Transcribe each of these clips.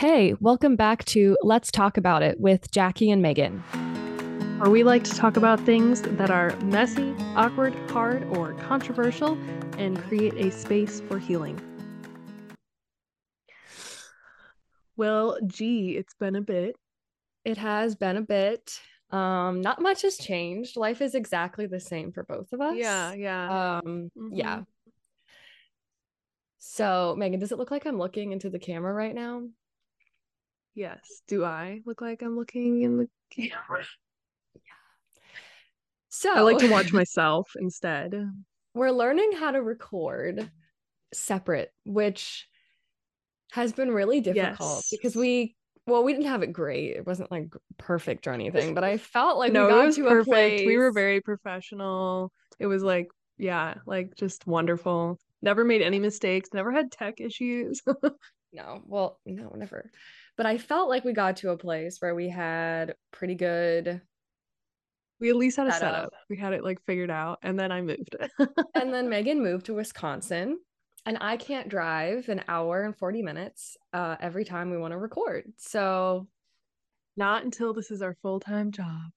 Hey, welcome back to Let's Talk About It with Jackie and Megan. Where we like to talk about things that are messy, awkward, hard, or controversial and create a space for healing. Well, gee, it's been a bit. It has been a bit. Um, not much has changed. Life is exactly the same for both of us. Yeah, yeah. Um, Mhm. yeah. So, Megan, does it look like I'm looking into the camera right now? Yes. Do I look like I'm looking in the camera? Yeah. So, I like to watch myself instead. we're learning how to record separate, which has been really difficult Yes. because we, well, we didn't have it great. It wasn't like perfect or anything, but I felt like no, we got it was to a perfect. We were very professional. It was like, yeah, like just wonderful. Never made any mistakes, never had tech issues. No, well, no, never. But I felt like we got to a place where we had pretty good. we at least had a Setup. setup. We had it like figured out, and then I moved. And then Megan moved to Wisconsin, and I can't drive an hour and 40 minutes uh, every time we want to record. So, Not until this is our full time job.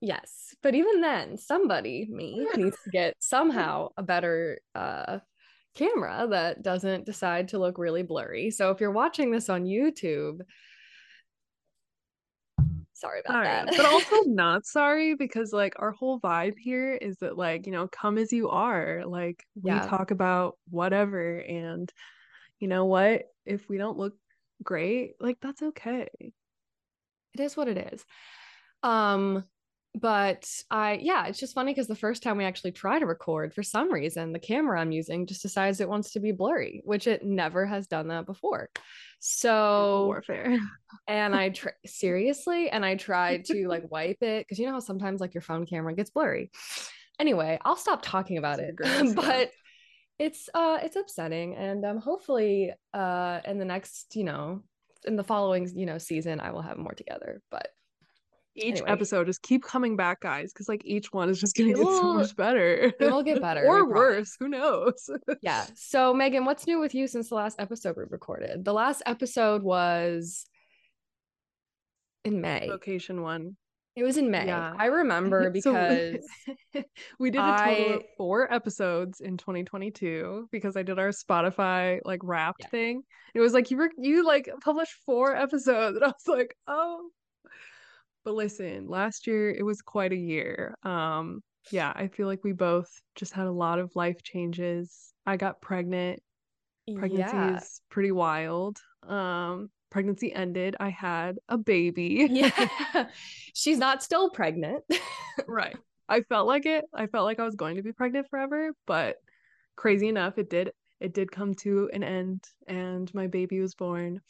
yes. But even then, somebody, me, needs to get somehow a better uh, camera that doesn't decide to look really blurry. So, if you're watching this on YouTube, sorry about Sorry, that. but also not sorry because like our whole vibe here is that like you know come as you are. Like we Yeah. talk about whatever, and you know what? If we don't look great, like that's okay. it is what it is um but i yeah it's just funny because the first time we actually try to record for some reason the camera i'm using just decides it wants to be blurry which it never has done that before so warfare. and i tr- seriously and i tried to like wipe it because you know how sometimes like your phone camera gets blurry anyway i'll stop talking about it gross, yeah. but it's uh it's upsetting and um hopefully uh in the next you know in the following you know season i will have more together but Each Anyway. episode, just keep coming back, guys, because like each one is just gonna It get so much better. it will get better, or worse. Who knows? yeah so megan what's new with you since the last episode we recorded the last episode was in may Location one. it was in may Yeah. i remember So we- because we did a total of four episodes in 2022 because I did our Spotify like wrapped Yeah. thing. It was like you were you like published four episodes, and I was like, oh. But listen, last year it was quite a year. Um, yeah, I feel like we both just had a lot of life changes. I got pregnant. Pregnancy yeah is pretty wild. Um, pregnancy ended. I had a baby. yeah she's not still pregnant right. I felt like it. I felt like I was going to be pregnant forever, but crazy enough, it did it did come to an end and my baby was born.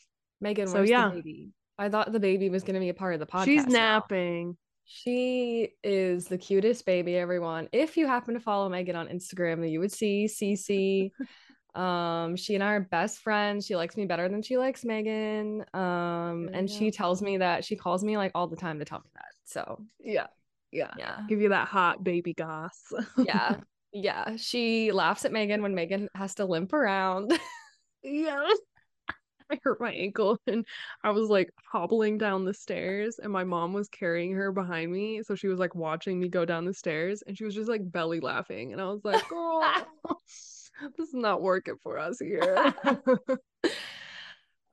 megan So, yeah. the baby i thought the baby was going to be a part of the podcast She's now. napping. She is the cutest baby, everyone. If you happen to follow Megan on Instagram, you would see Cece. um, she and I are best friends. She likes me better than she likes Megan. Um, and you she tells me that she calls me like all the time to tell me that. So Yeah. Yeah. yeah. Give you that hot baby goss. Yeah. Yeah. She laughs at Megan when Megan has to limp around. yeah. I hurt my ankle and I was like hobbling down the stairs and my mom was carrying her behind me. So she was like watching me go down the stairs and she was just like belly laughing. And I was like, girl, this is not working for us here.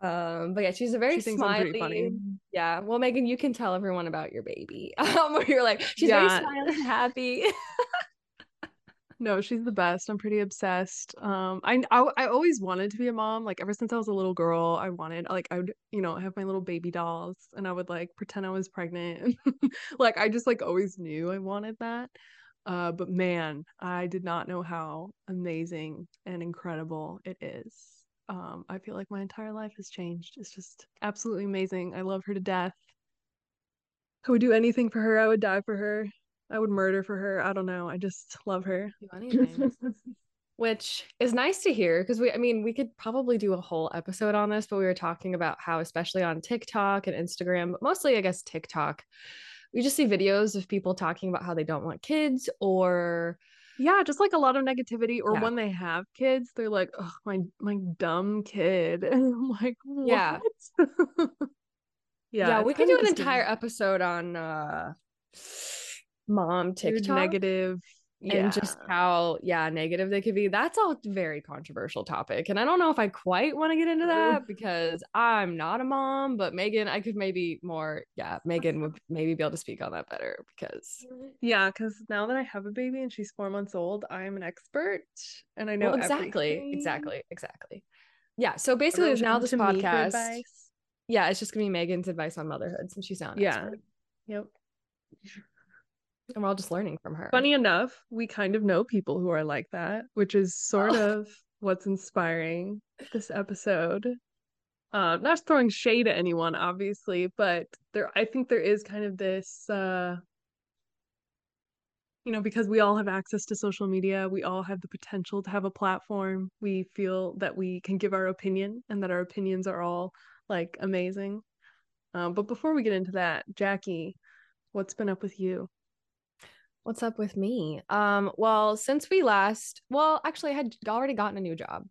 Um, but yeah, she's a very she smiley. funny. Yeah. Well, Megan, you can tell everyone about your baby. Um, where you're like, she's very Yeah. smiley and happy. No, she's the best. I'm pretty obsessed. Um, I, I I always wanted to be a mom. Like ever since I was a little girl, I wanted like I would you know have my little baby dolls and I would like pretend I was pregnant. like I just like always knew I wanted that. Uh, but man, I did not know how amazing and incredible it is. Um, I feel like my entire life has changed. It's just absolutely amazing. I love her to death. I would do anything for her. I would die for her. I would murder for her. I don't know. I just love her. Which is nice to hear because we, I mean, we could probably do a whole episode on this, but we were talking about how, especially on TikTok and Instagram, but mostly, I guess, TikTok, we just see videos of people talking about how they don't want kids or Yeah, just like a lot of negativity. Or Yeah. when they have kids, they're like, oh, my my dumb kid. And I'm like, what? Yeah. yeah. Yeah, we could do an entire episode on uh mom weird TikTok negative. Yeah. and just how yeah negative they could be. That's a very controversial topic, and I don't know if I quite want to get into that because I'm not a mom. But Megan, I could maybe more. Yeah, Megan would maybe be able to speak on that better because Yeah, because now that I have a baby and she's four months old, I am an expert and I know well, exactly, everything. exactly, exactly. Yeah. So basically, Everyone now this to me for podcast. Yeah, it's just gonna be Megan's advice on motherhood since she's not. an Yeah. expert. Yep. And we're all just learning from her. Funny enough, we kind of know people who are like that, which is sort Oh. of what's inspiring this episode. Uh, not throwing shade at anyone, obviously, but there, I think there is kind of this, uh, you know, because we all have access to social media, we all have the potential to have a platform. We feel that we can give our opinion and that our opinions are all like amazing. Um, but before we get into that, Jackie, what's been up with you? What's up with me? Um, well, since we last, well, actually, I had already gotten a new job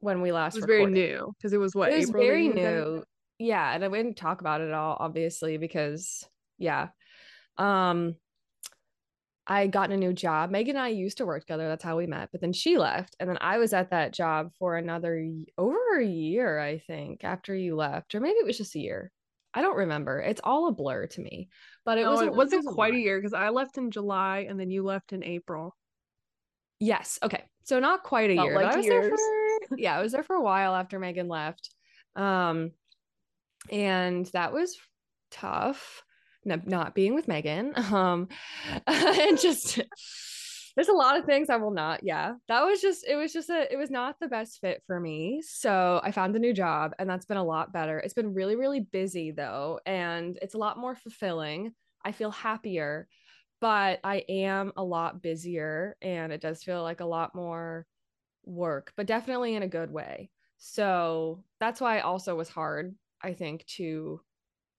when we last. It was very new because it was what It was April very new. Yeah, and I wouldn't talk about it all, obviously, because yeah, um, I gotten a new job. Megan and I used to work together. That's how we met. But then she left, and then I was at that job for another over a year, I think, after you left, or maybe it was just a year. I don't remember. It's all a blur to me. But it No, was it wasn't was quite a year because I left in July and then you left in April. Yes. Okay. So not quite a Felt year, like I was years. there for yeah, I was there for a while after Megan left. Um and that was tough n- not being with Megan. Um and just there's a lot of things I will not. Yeah. That was just it was just a it was not the best fit for me. So I found a new job and that's been a lot better. It's been really really busy though and it's a lot more fulfilling. I feel happier but I am a lot busier and it does feel like a lot more work, but definitely in a good way. So that's why also was hard, I think, to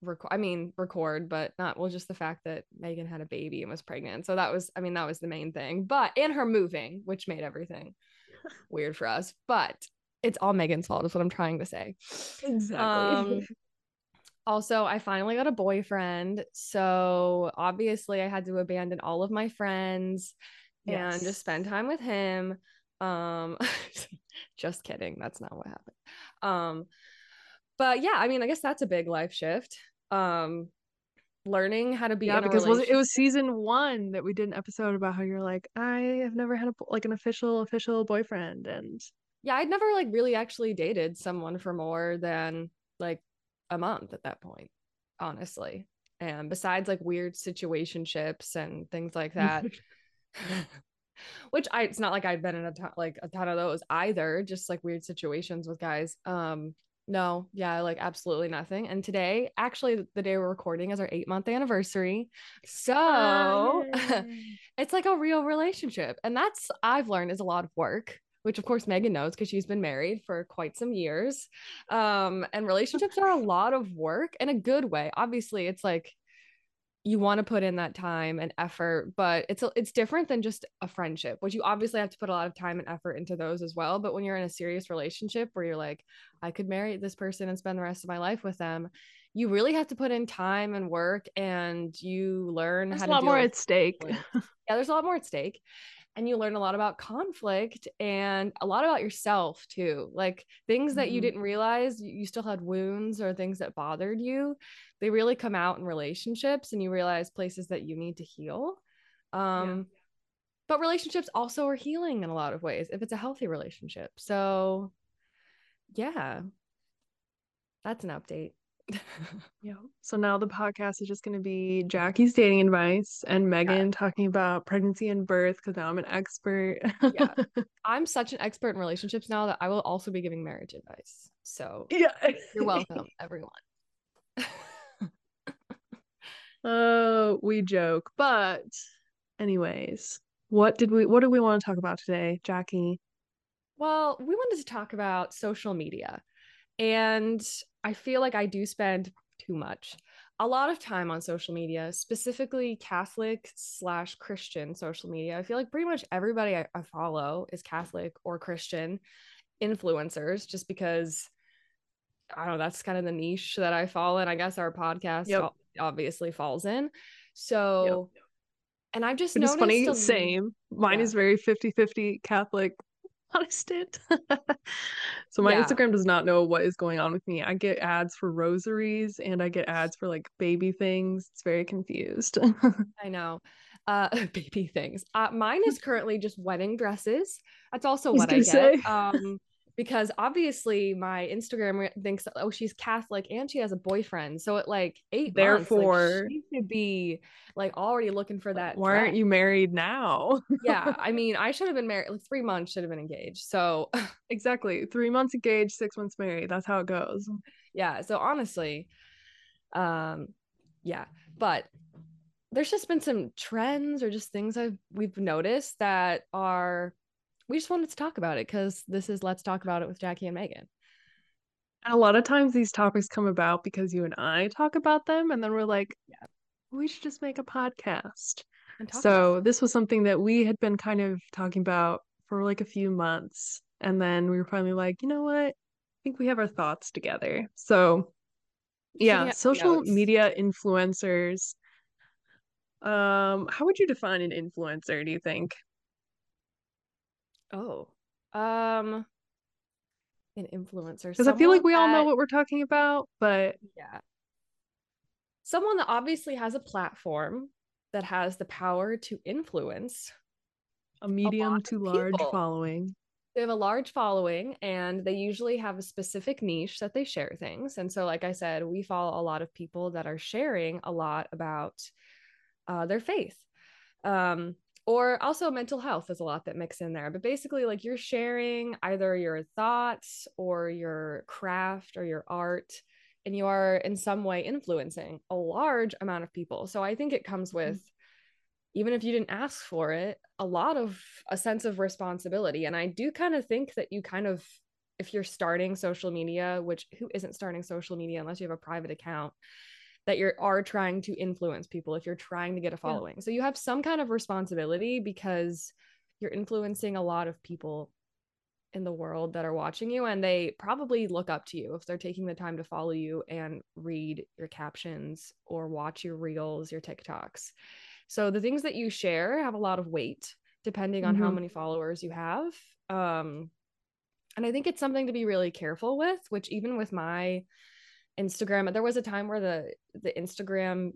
record. I mean, record, but not well, just the fact that Megan had a baby and was pregnant. So that was, I mean, that was the main thing. But and her moving, which made everything weird for us. But it's all Megan's fault, is what I'm trying to say. Exactly. Um, also, I finally got a boyfriend. So obviously, I had to abandon all of my friends and just spend time with him. Um, just kidding. That's not what happened. Um, but yeah, I mean, I guess that's a big life shift. Um, learning how to be yeah, in because it was season one that we did an episode about how you're like, I have never had a like an official official boyfriend, and yeah, I'd never like really actually dated someone for more than like a month at that point, honestly. And besides like weird situationships and things like that, which I it's not like I've been in a ton like a ton of those either, just like weird situations with guys. Um, no, yeah, like absolutely nothing. And today, actually, the day we're recording is our eight month anniversary. So it's like a real relationship. And that's I've learned is a lot of work, which of course Megan knows because she's been married for quite some years. Um, and relationships are a lot of work in a good way. Obviously, it's like you want to put in that time and effort, but it's it's different than just a friendship, which you obviously have to put a lot of time and effort into those as well. But when you're in a serious relationship where you're like, I could marry this person and spend the rest of my life with them, you really have to put in time and work, and you learn there's how a to lot deal more with at stake. yeah, there's a lot more at stake. And you learn a lot about conflict and a lot about yourself too. Like things that you Mhm. didn't realize you you still had wounds or things that bothered you. They really come out in relationships and you realize places that you need to heal. Um but relationships also are healing in a lot of ways if it's a healthy relationship. So yeah. That's an update. Yeah. So now the podcast is just going to be Jackie's dating advice and Megan talking about pregnancy and birth because now I'm an expert. Yeah. I'm such an expert in relationships now that I will also be giving marriage advice. So yeah. you're welcome, everyone. Oh, we joke. But anyways, what did we what do we want to talk about today, Jackie? Well, we wanted to talk about social media. And I feel like I do spend too much a lot of time on social media, specifically Catholic slash Christian social media. I feel like pretty much everybody I, I follow is Catholic or Christian influencers, just because I don't know, that's kind of the niche that I fall in. I guess our podcast yep. obviously falls in. So, yep. and I've just noticed. It's funny, a, same. Mine yeah. is very 50 50 Catholic Protestant. so my yeah. Instagram does not know what is going on with me. I get ads for rosaries and I get ads for like baby things. It's very confused. I know. Uh, baby things. Uh, mine is currently just wedding dresses. That's also what I, I get. Say. Um, because obviously my Instagram thinks oh she's Catholic and she has a boyfriend. So at like eight therefore months, like, she should be like already looking for that. Why aren't you married now? yeah, I mean I should have been married. Like three months should have been engaged. So exactly three months engaged, six months married. That's how it goes. Yeah. So honestly, um, yeah, but there's just been some trends or just things I've we've noticed that are we just wanted to talk about it because this is Let's Talk About It with Jackie and Megan. And a lot of times these topics come about because you and I talk about them, and then we're like, yeah. we should just make a podcast. So this was something that we had been kind of talking about for like a few months. And then we were finally like, you know what? I think we have our thoughts together. So yeah, social notes. media influencers. Um, how would you define an influencer, do you think? Oh, um, an influencer. Because I feel like we that, all know what we're talking about, but yeah, someone that obviously has a platform that has the power to influence a medium a to large following. They have a large following and they usually have a specific niche that they share things. And so, like I said, we follow a lot of people that are sharing a lot about uh, their faith. Um, or also mental health is a lot that mix in there but basically like you're sharing either your thoughts or your craft or your art and you are in some way influencing a large amount of people so i think it comes mm-hmm. with even if you didn't ask for it a lot of a sense of responsibility and i do kind of think that you kind of if you're starting social media which who isn't starting social media unless you have a private account that you are trying to influence people if you're trying to get a following. Yeah. So you have some kind of responsibility because you're influencing a lot of people in the world that are watching you and they probably look up to you if they're taking the time to follow you and read your captions or watch your reels, your TikToks. So the things that you share have a lot of weight depending on mm-hmm. how many followers you have. Um and I think it's something to be really careful with, which even with my Instagram. There was a time where the the Instagram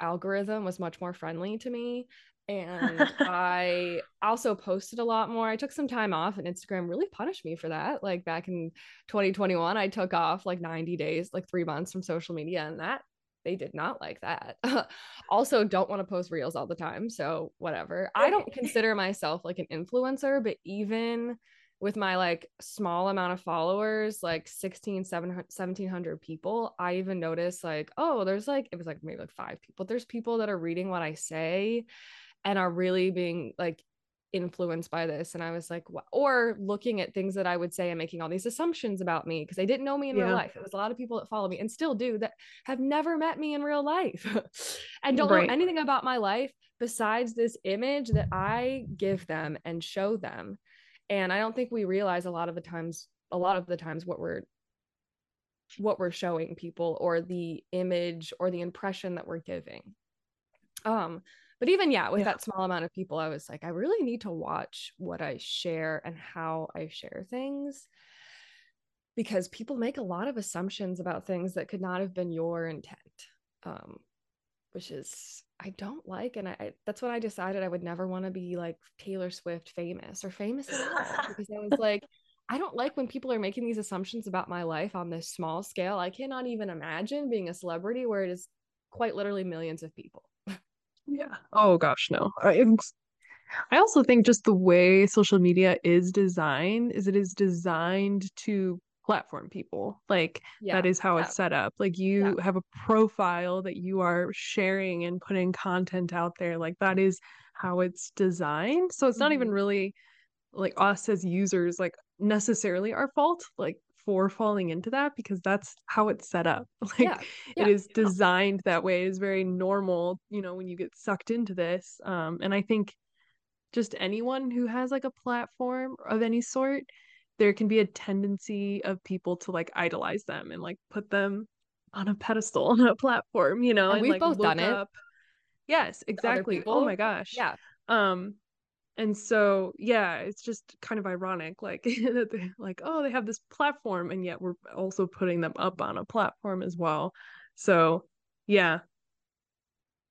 algorithm was much more friendly to me and I also posted a lot more. I took some time off and Instagram really punished me for that. Like back in 2021, I took off like 90 days, like 3 months from social media and that they did not like that. also don't want to post reels all the time, so whatever. I don't consider myself like an influencer, but even with my like small amount of followers like 16 1700 people i even noticed like oh there's like it was like maybe like five people there's people that are reading what i say and are really being like influenced by this and i was like what? or looking at things that i would say and making all these assumptions about me because they didn't know me in yeah. real life it was a lot of people that follow me and still do that have never met me in real life and don't right. know anything about my life besides this image that i give them and show them and i don't think we realize a lot of the times a lot of the times what we're what we're showing people or the image or the impression that we're giving. Um but even yeah with yeah. that small amount of people i was like i really need to watch what i share and how i share things. Because people make a lot of assumptions about things that could not have been your intent. Um which is I don't like, and I that's when I decided I would never want to be like Taylor Swift famous or famous at all because I was like, I don't like when people are making these assumptions about my life on this small scale. I cannot even imagine being a celebrity where it is quite literally millions of people. yeah. Oh gosh, no. I, I also think just the way social media is designed is it is designed to platform people like yeah, that is how yeah. it's set up like you yeah. have a profile that you are sharing and putting content out there like that is how it's designed so it's mm-hmm. not even mm-hmm. really like us as users like necessarily our fault like for falling into that because that's how it's set up. Like it is designed that way. It is very normal, you know, when you get sucked into this. Um, and I think just anyone who has like a platform of any sort, there can be a tendency of people to like idolize them and like put them on a pedestal on a platform, you know, and, and we've like both done up. it. Yes, exactly. Oh my gosh. Yeah. Um, and so yeah it's just kind of ironic like that they're like oh they have this platform and yet we're also putting them up on a platform as well so yeah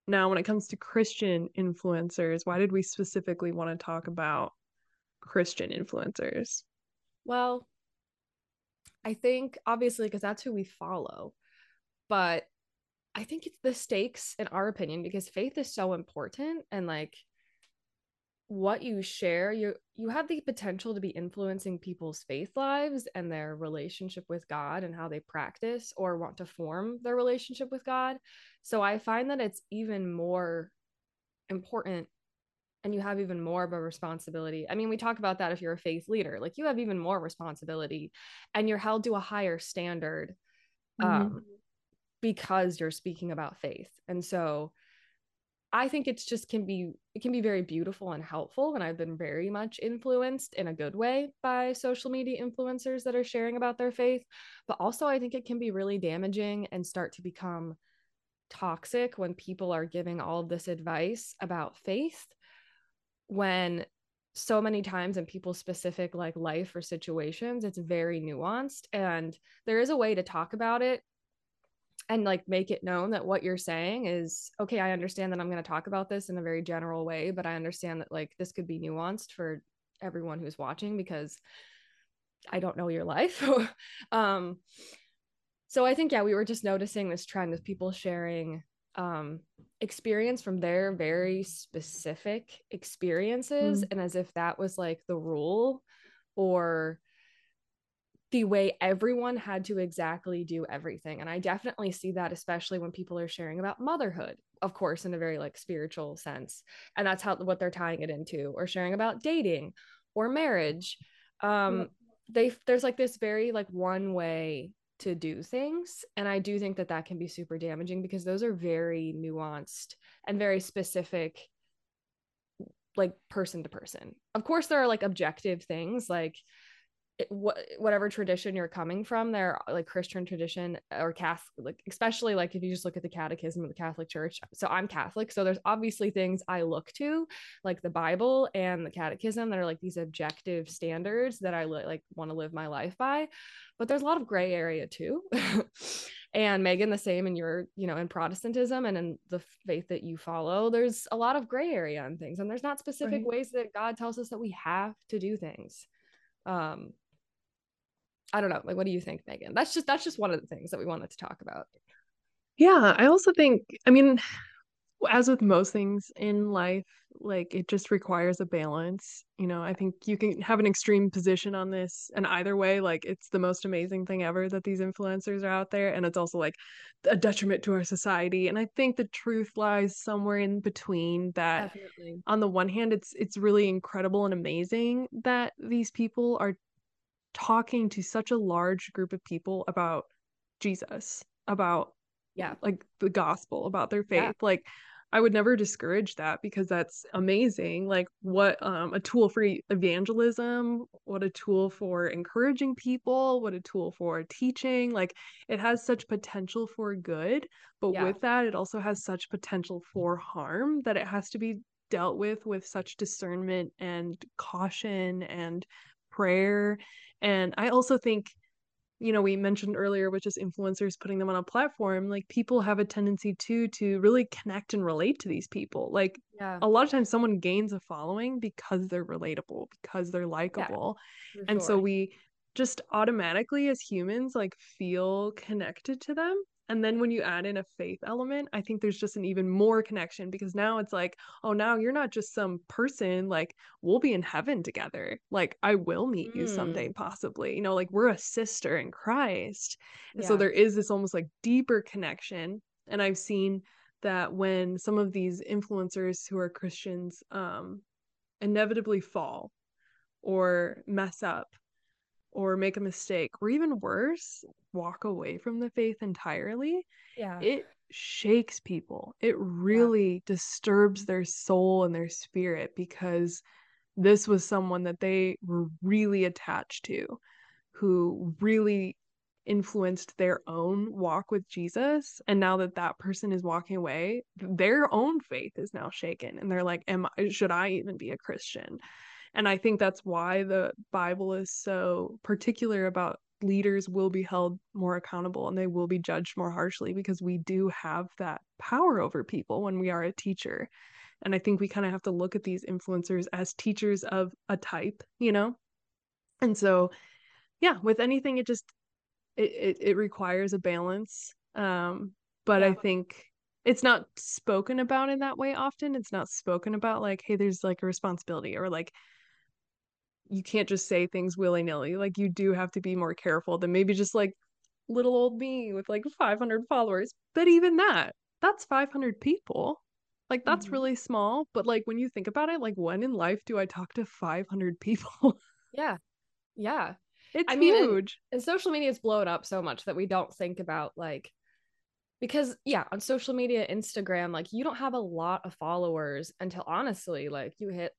now when it comes to christian influencers why did we specifically want to talk about christian influencers well i think obviously because that's who we follow but i think it's the stakes in our opinion because faith is so important and like what you share you you have the potential to be influencing people's faith lives and their relationship with God and how they practice or want to form their relationship with God. So i find that it's even more important and you have even more of a responsibility i mean we talk about that if you're a faith leader like you have even more responsibility and you're held to a higher standard um mm-hmm. because you're speaking about faith and so I think it's just can be it can be very beautiful and helpful and I've been very much influenced in a good way by social media influencers that are sharing about their faith but also I think it can be really damaging and start to become toxic when people are giving all of this advice about faith when so many times in people's specific like life or situations it's very nuanced and there is a way to talk about it and like make it known that what you're saying is okay i understand that i'm going to talk about this in a very general way but i understand that like this could be nuanced for everyone who's watching because i don't know your life. Um so i think yeah we were just noticing this trend of people sharing um experience from their very specific experiences mm. and as if that was like the rule or the way everyone had to exactly do everything. And I definitely see that, especially when people are sharing about motherhood, of course, in a very like spiritual sense. And that's how what they're tying it into, or sharing about dating or marriage. Um, yeah. they there's like this very like one way to do things and i do think that that can be super damaging because those are very nuanced and very specific like person to person. Of course there are like objective things like what whatever tradition you're coming from there like christian tradition or catholic especially like if you just look at the catechism of the catholic church so i'm catholic so there's obviously things i look to like the bible and the catechism that are like these objective standards that i li- like want to live my life by but there's a lot of gray area too and megan the same in your you know in protestantism and in the faith that you follow there's a lot of gray area on things and there's not specific right. ways that god tells us that we have to do things um I don't know. Like, what do you think, Megan? That's just that's just one of the things that we wanted to talk about. Yeah, I also think, I mean, as with most things in life, like it just requires a balance. You know, I think you can have an extreme position on this, and either way, like it's the most amazing thing ever that these influencers are out there, and it's also like a detriment to our society. And I think the truth lies somewhere in between. That Definitely. on the one hand, it's it's really incredible and amazing that these people are talking to such a large group of people about Jesus, about yeah, like the gospel, about their faith. Yeah. Like I would never discourage that because that's amazing. Like what um a tool for evangelism, what a tool for encouraging people, what a tool for teaching. Like it has such potential for good, but yeah. with that it also has such potential for harm that it has to be dealt with with such discernment and caution and prayer and I also think, you know, we mentioned earlier with just influencers putting them on a platform, like people have a tendency too to really connect and relate to these people. Like yeah. a lot of times someone gains a following because they're relatable, because they're likable. Yeah, and sure. so we just automatically as humans like feel connected to them and then when you add in a faith element, I think there's just an even more connection because now it's like, oh, now you're not just some person, like we'll be in heaven together. Like I will meet mm. you someday, mm. possibly. You know, like we're a sister in Christ. And yeah. so there is this almost like deeper connection. And I've seen that when some of these influencers who are Christians um inevitably fall or mess up or make a mistake or even worse walk away from the faith entirely yeah. it shakes people. It really yeah. disturbs their soul and their spirit because this was someone that they were really attached to who really influenced their own walk with Jesus. And now that that person is walking away their own faith is now shaken and they're like am I, should I even be a Christian and I think that's why the Bible is so particular about leaders will be held more accountable and they will be judged more harshly because we do have that power over people when we are a teacher. And I think we kind of have to look at these influencers as teachers of a type, you know? And so, yeah, with anything, it just, it, it, it requires a balance. Um, but yeah. I think it's not spoken about in that way often. It's not spoken about like, hey, there's like a responsibility or like, you can't just say things willy nilly. Like you do have to be more careful than maybe just like little old me with like 500 followers. But even that, that's 500 people. Like that's mm-hmm. really small. But like when you think about it, like when in life do I talk to 500 people? yeah. Yeah. It's I mean, huge. And, and social media is blown up so much that we don't think about like because yeah on social media instagram like you don't have a lot of followers until honestly like you hit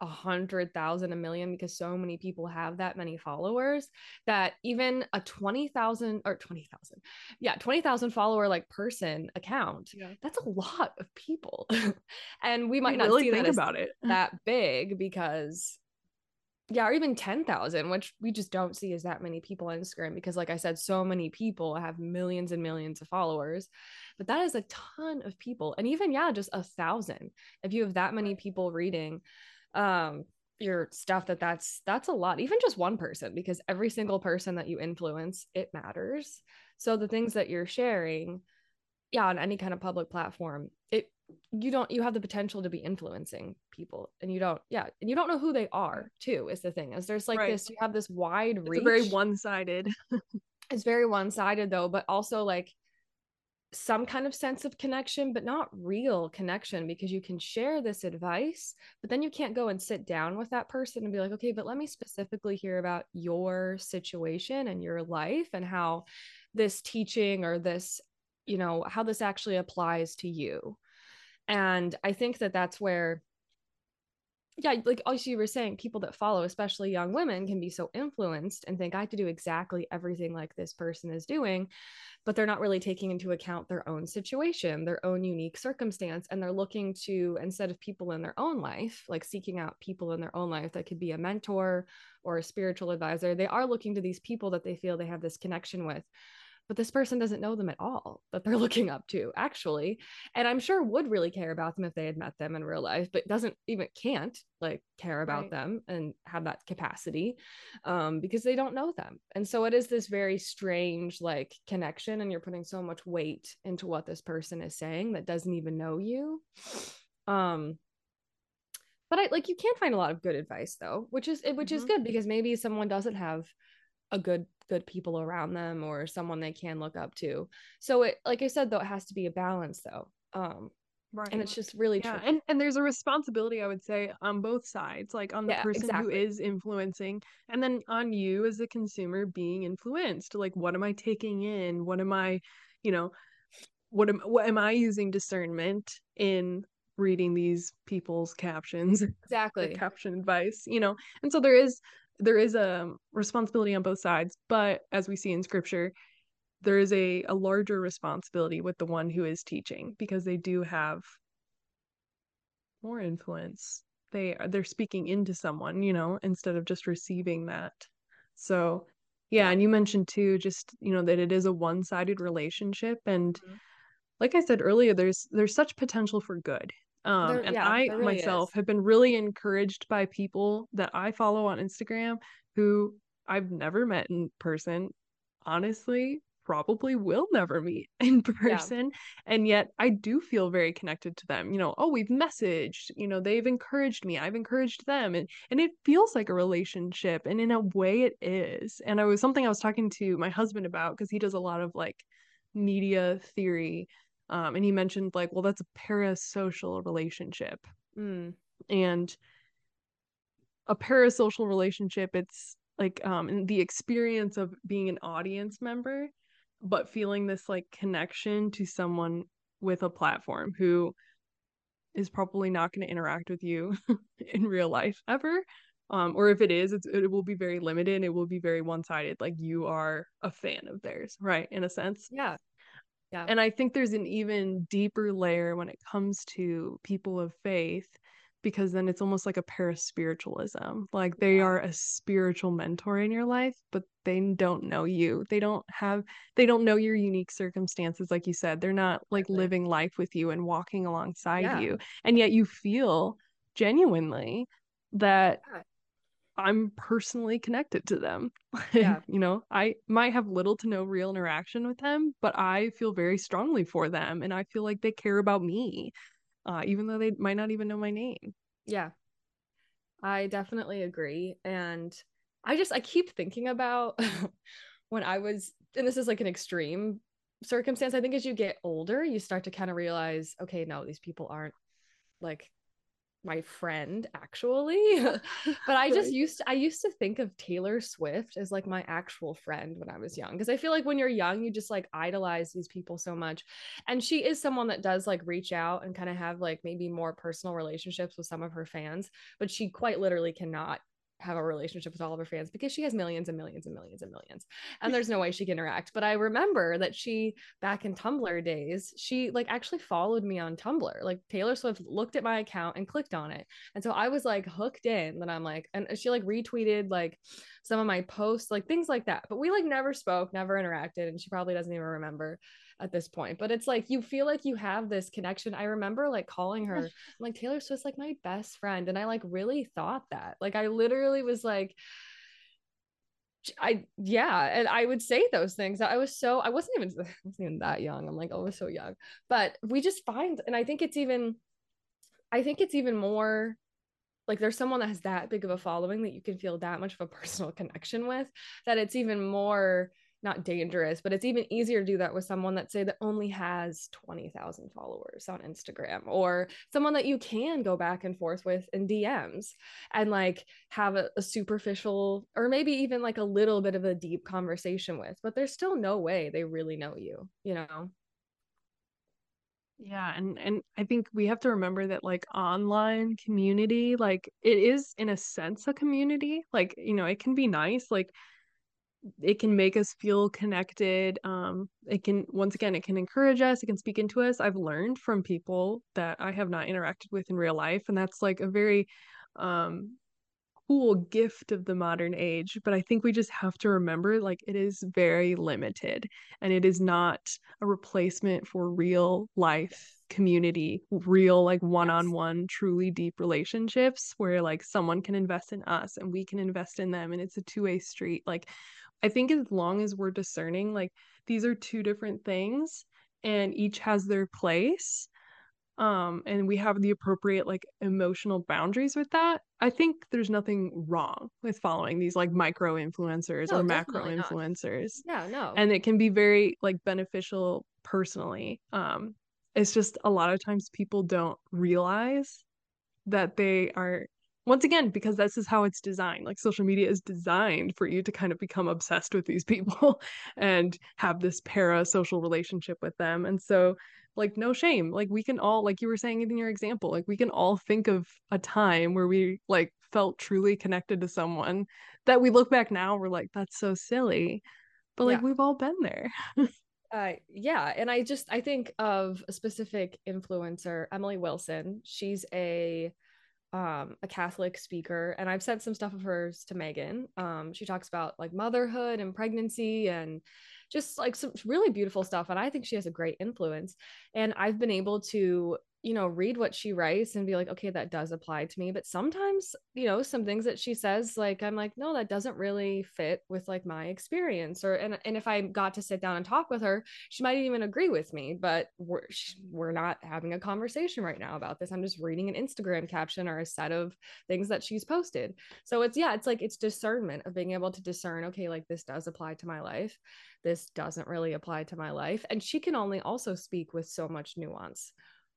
a hundred thousand, a million, because so many people have that many followers that even a 20,000 or 20,000, yeah, 20,000 follower like person account, yeah. that's a lot of people. and we might you not really see think that about it that big because yeah, or even 10,000, which we just don't see as that many people on Instagram because, like I said, so many people have millions and millions of followers. But that is a ton of people. And even, yeah, just a thousand. If you have that many people reading, um your stuff that that's that's a lot even just one person because every single person that you influence it matters. So the things that you're sharing yeah on any kind of public platform it you don't you have the potential to be influencing people and you don't yeah and you don't know who they are too is the thing is there's like right. this you have this wide it's reach very one-sided. It's very one-sided though but also like some kind of sense of connection, but not real connection because you can share this advice, but then you can't go and sit down with that person and be like, okay, but let me specifically hear about your situation and your life and how this teaching or this, you know, how this actually applies to you. And I think that that's where yeah, like also you were saying, people that follow, especially young women, can be so influenced and think I have to do exactly everything like this person is doing, but they're not really taking into account their own situation, their own unique circumstance, and they're looking to instead of people in their own life, like seeking out people in their own life that could be a mentor or a spiritual advisor, they are looking to these people that they feel they have this connection with but this person doesn't know them at all that they're looking up to actually and i'm sure would really care about them if they had met them in real life but doesn't even can't like care about right. them and have that capacity um, because they don't know them and so it is this very strange like connection and you're putting so much weight into what this person is saying that doesn't even know you um but I like you can find a lot of good advice though, which is which mm-hmm. is good because maybe someone doesn't have a good good people around them or someone they can look up to. So it like i said though it has to be a balance though. Um right and it's just really yeah and and there's a responsibility i would say on both sides like on the yeah, person exactly. who is influencing and then on you as a consumer being influenced like what am i taking in? What am i you know what am what am i using discernment in reading these people's captions exactly. caption advice you know? And so there is there is a responsibility on both sides, but as we see in scripture, there is a, a larger responsibility with the one who is teaching because they do have more influence. They are they're speaking into someone, you know, instead of just receiving that. So yeah, and you mentioned too just, you know, that it is a one-sided relationship and mm-hmm. like I said earlier, there's there's such potential for good um, and yeah, I really myself is. have been really encouraged by people that I follow on Instagram who I've never met in person. Honestly, probably will never meet in person. Yeah. And yet I do feel very connected to them. You know, oh, we've messaged, you know, they've encouraged me, I've encouraged them. And and it feels like a relationship. And in a way it is. And I was something I was talking to my husband about because he does a lot of like media theory um, and he mentioned like well that's a parasocial relationship. Mm. and a parasocial relationship it's like um the experience of being an audience member but feeling this like connection to someone with a platform who is probably not going to interact with you in real life ever um or if it is it will be very limited it will be very one-sided like you are a fan of theirs right in a sense. Yeah yeah and i think there's an even deeper layer when it comes to people of faith because then it's almost like a paraspiritualism. Like they yeah. are a spiritual mentor in your life, but they don't know you. They don't have they don't know your unique circumstances like you said. They're not like living life with you and walking alongside yeah. you. And yet you feel genuinely that. I'm personally connected to them. Yeah. you know, I might have little to no real interaction with them, but I feel very strongly for them and I feel like they care about me uh, even though they might not even know my name. Yeah, I definitely agree. And I just, I keep thinking about when I was, and this is like an extreme circumstance. I think as you get older, you start to kind of realize, okay, no, these people aren't like my friend actually. But i just used to, i used to think of taylor swift as like my actual friend when i was young because i feel like when you're young you just like idolize these people so much. And she is someone that does like reach out and kind of have like maybe more personal relationships with some of her fans but she quite literally cannot have a relationship with all of her fans because she has millions and millions and millions and millions and there's no way she can interact. But i remember that she back in tumblr days she like actually followed me on tumblr. Like taylor swift looked at my account and clicked on it. And so i was like hooked in that i'm like and she like retweeted like some of my posts like things like that. But we like never spoke never interacted and she probably doesn't even remember at this point. But it's like you feel like you have this connection. I remember like calling her, like Taylor Swift's like my best friend. And I like really thought that. Like I literally was like, I yeah, and I would say those things. I was so I wasn't even I wasn't even that young. I'm like, oh, I was so young. But we just find, and I think it's even, I think it's even more like there's someone that has that big of a following that you can feel that much of a personal connection with that it's even more not dangerous, but it's even easier to do that with someone that say that only has 20,000 followers on Instagram or someone that you can go back and forth with in DMs and like have a, a, superficial or maybe even like a little bit of a deep conversation with, but there's still no way they really know you, you know? Yeah, and and I think we have to remember that like online community, like it is in a sense a community. Like, you know, it can be nice like it can make us feel connected um it can once again it can encourage us it can speak into us i've learned from people that i have not interacted with in real life and that's like a very um cool gift of the modern age but i think we just have to remember like it is very limited and it is not a replacement for real life community real like one-on-one yes. truly deep relationships where like someone can invest in us and we can invest in them and it's a two-way street like I think as long as we're discerning, like these are two different things and each has their place um and we have the appropriate like emotional boundaries with that i think there's nothing wrong with following these like micro influencers no, or macro influencers yeah no. and it can be very like beneficial personally um it's just a lot of times people don't realize that they are once again because this is how it's designed like social media is designed for you to kind of become obsessed with these people and have this para social relationship with them and so like no shame like we can all like you were saying in your example like we can all think of a time where we like felt truly connected to someone that we look back now we're like that's so silly but like yeah. we've all been there uh yeah and i just i think of a specific influencer emily wilson she's a um, a Catholic speaker, and I've sent some stuff of hers to Megan. Um, she talks about like motherhood and pregnancy and just like some really beautiful stuff. And I think she has a great influence. And I've been able to you know, read what she writes and be like, okay, that does apply to me. But sometimes, you know, some things that she says, like, I'm like, no, that doesn't really fit with like my experience. Or, and, and if I got to sit down and talk with her, she might even agree with me, but we're, we're not having a conversation right now about this. I'm just reading an Instagram caption or a set of things that she's posted. So it's, yeah, it's like, it's discernment of being able to discern, okay, like this does apply to my life. This doesn't really apply to my life. And she can only also speak with so much nuance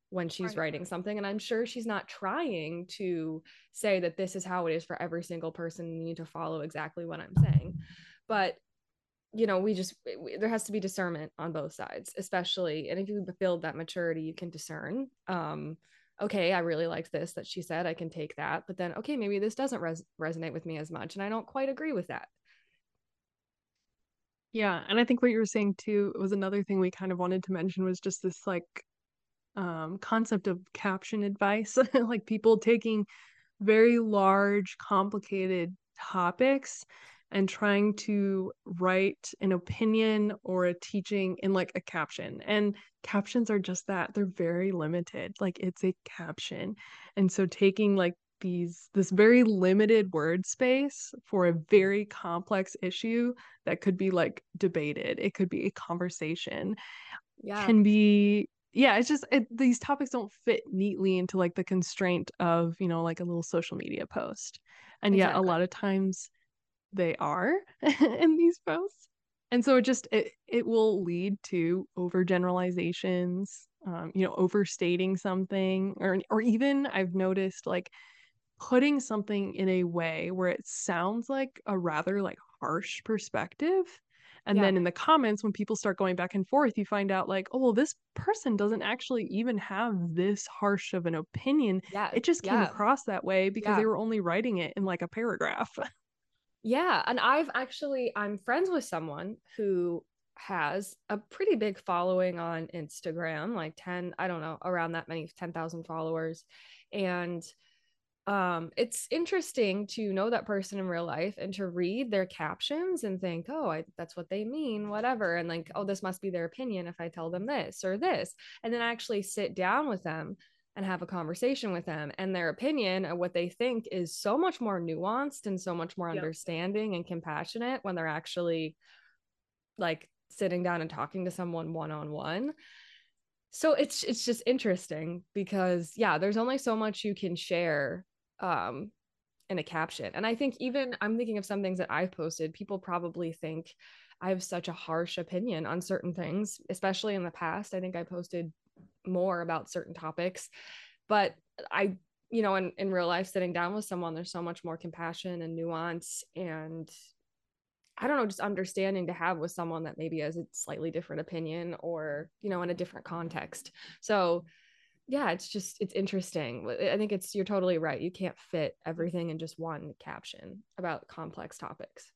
when she's right. writing something and i'm sure she's not trying to say that this is how it is for every single person you need to follow exactly what i'm saying but you know we just we, there has to be discernment on both sides especially and if you build that maturity you can discern um okay i really liked this that she said i can take that but then okay maybe this doesn't res- resonate with me as much and i don't quite agree with that yeah and i think what you were saying too was another thing we kind of wanted to mention was just this like um concept of caption advice like people taking very large complicated topics and trying to write an opinion or a teaching in like a caption. And captions are just that. They're very limited. Like it's a caption. And so taking like these this very limited word space for a very complex issue that could be like debated. It could be a conversation. Yeah. Can be yeah, it's just it, these topics don't fit neatly into like the constraint of, you know, like a little social media post. And exactly. yet a lot of times they are in these posts and so it just it, it will lead to overgeneralizations um, you know overstating something or or even i've noticed like putting something in a way where it sounds like a rather like harsh perspective and yeah. then in the comments when people start going back and forth you find out like oh well this person doesn't actually even have this harsh of an opinion yeah it just came yeah. across that way because yeah. they were only writing it in like a paragraph Yeah. And I've actually, I'm friends with someone who has a pretty big following on Instagram, like 10, I don't know, around that many, 10,000 followers. And um, it's interesting to know that person in real life and to read their captions and think, oh, I, that's what they mean, whatever. And like, oh, this must be their opinion if I tell them this or this. And then actually sit down with them and have a conversation with them and their opinion and what they think is so much more nuanced and so much more yep. understanding and compassionate when they're actually like sitting down and talking to someone one on one so it's it's just interesting because yeah there's only so much you can share um in a caption. And i think even i'm thinking of some things that i've posted people probably think i have such a harsh opinion on certain things especially in the past. I think i posted more about certain topics but i you know in, in real life sitting down with someone there's so much more compassion and nuance and i don't know just understanding to have with someone that maybe has a slightly different opinion or you know in a different context. So yeah it's just it's interesting i think it's you're totally right you can't fit everything in just one caption about complex topics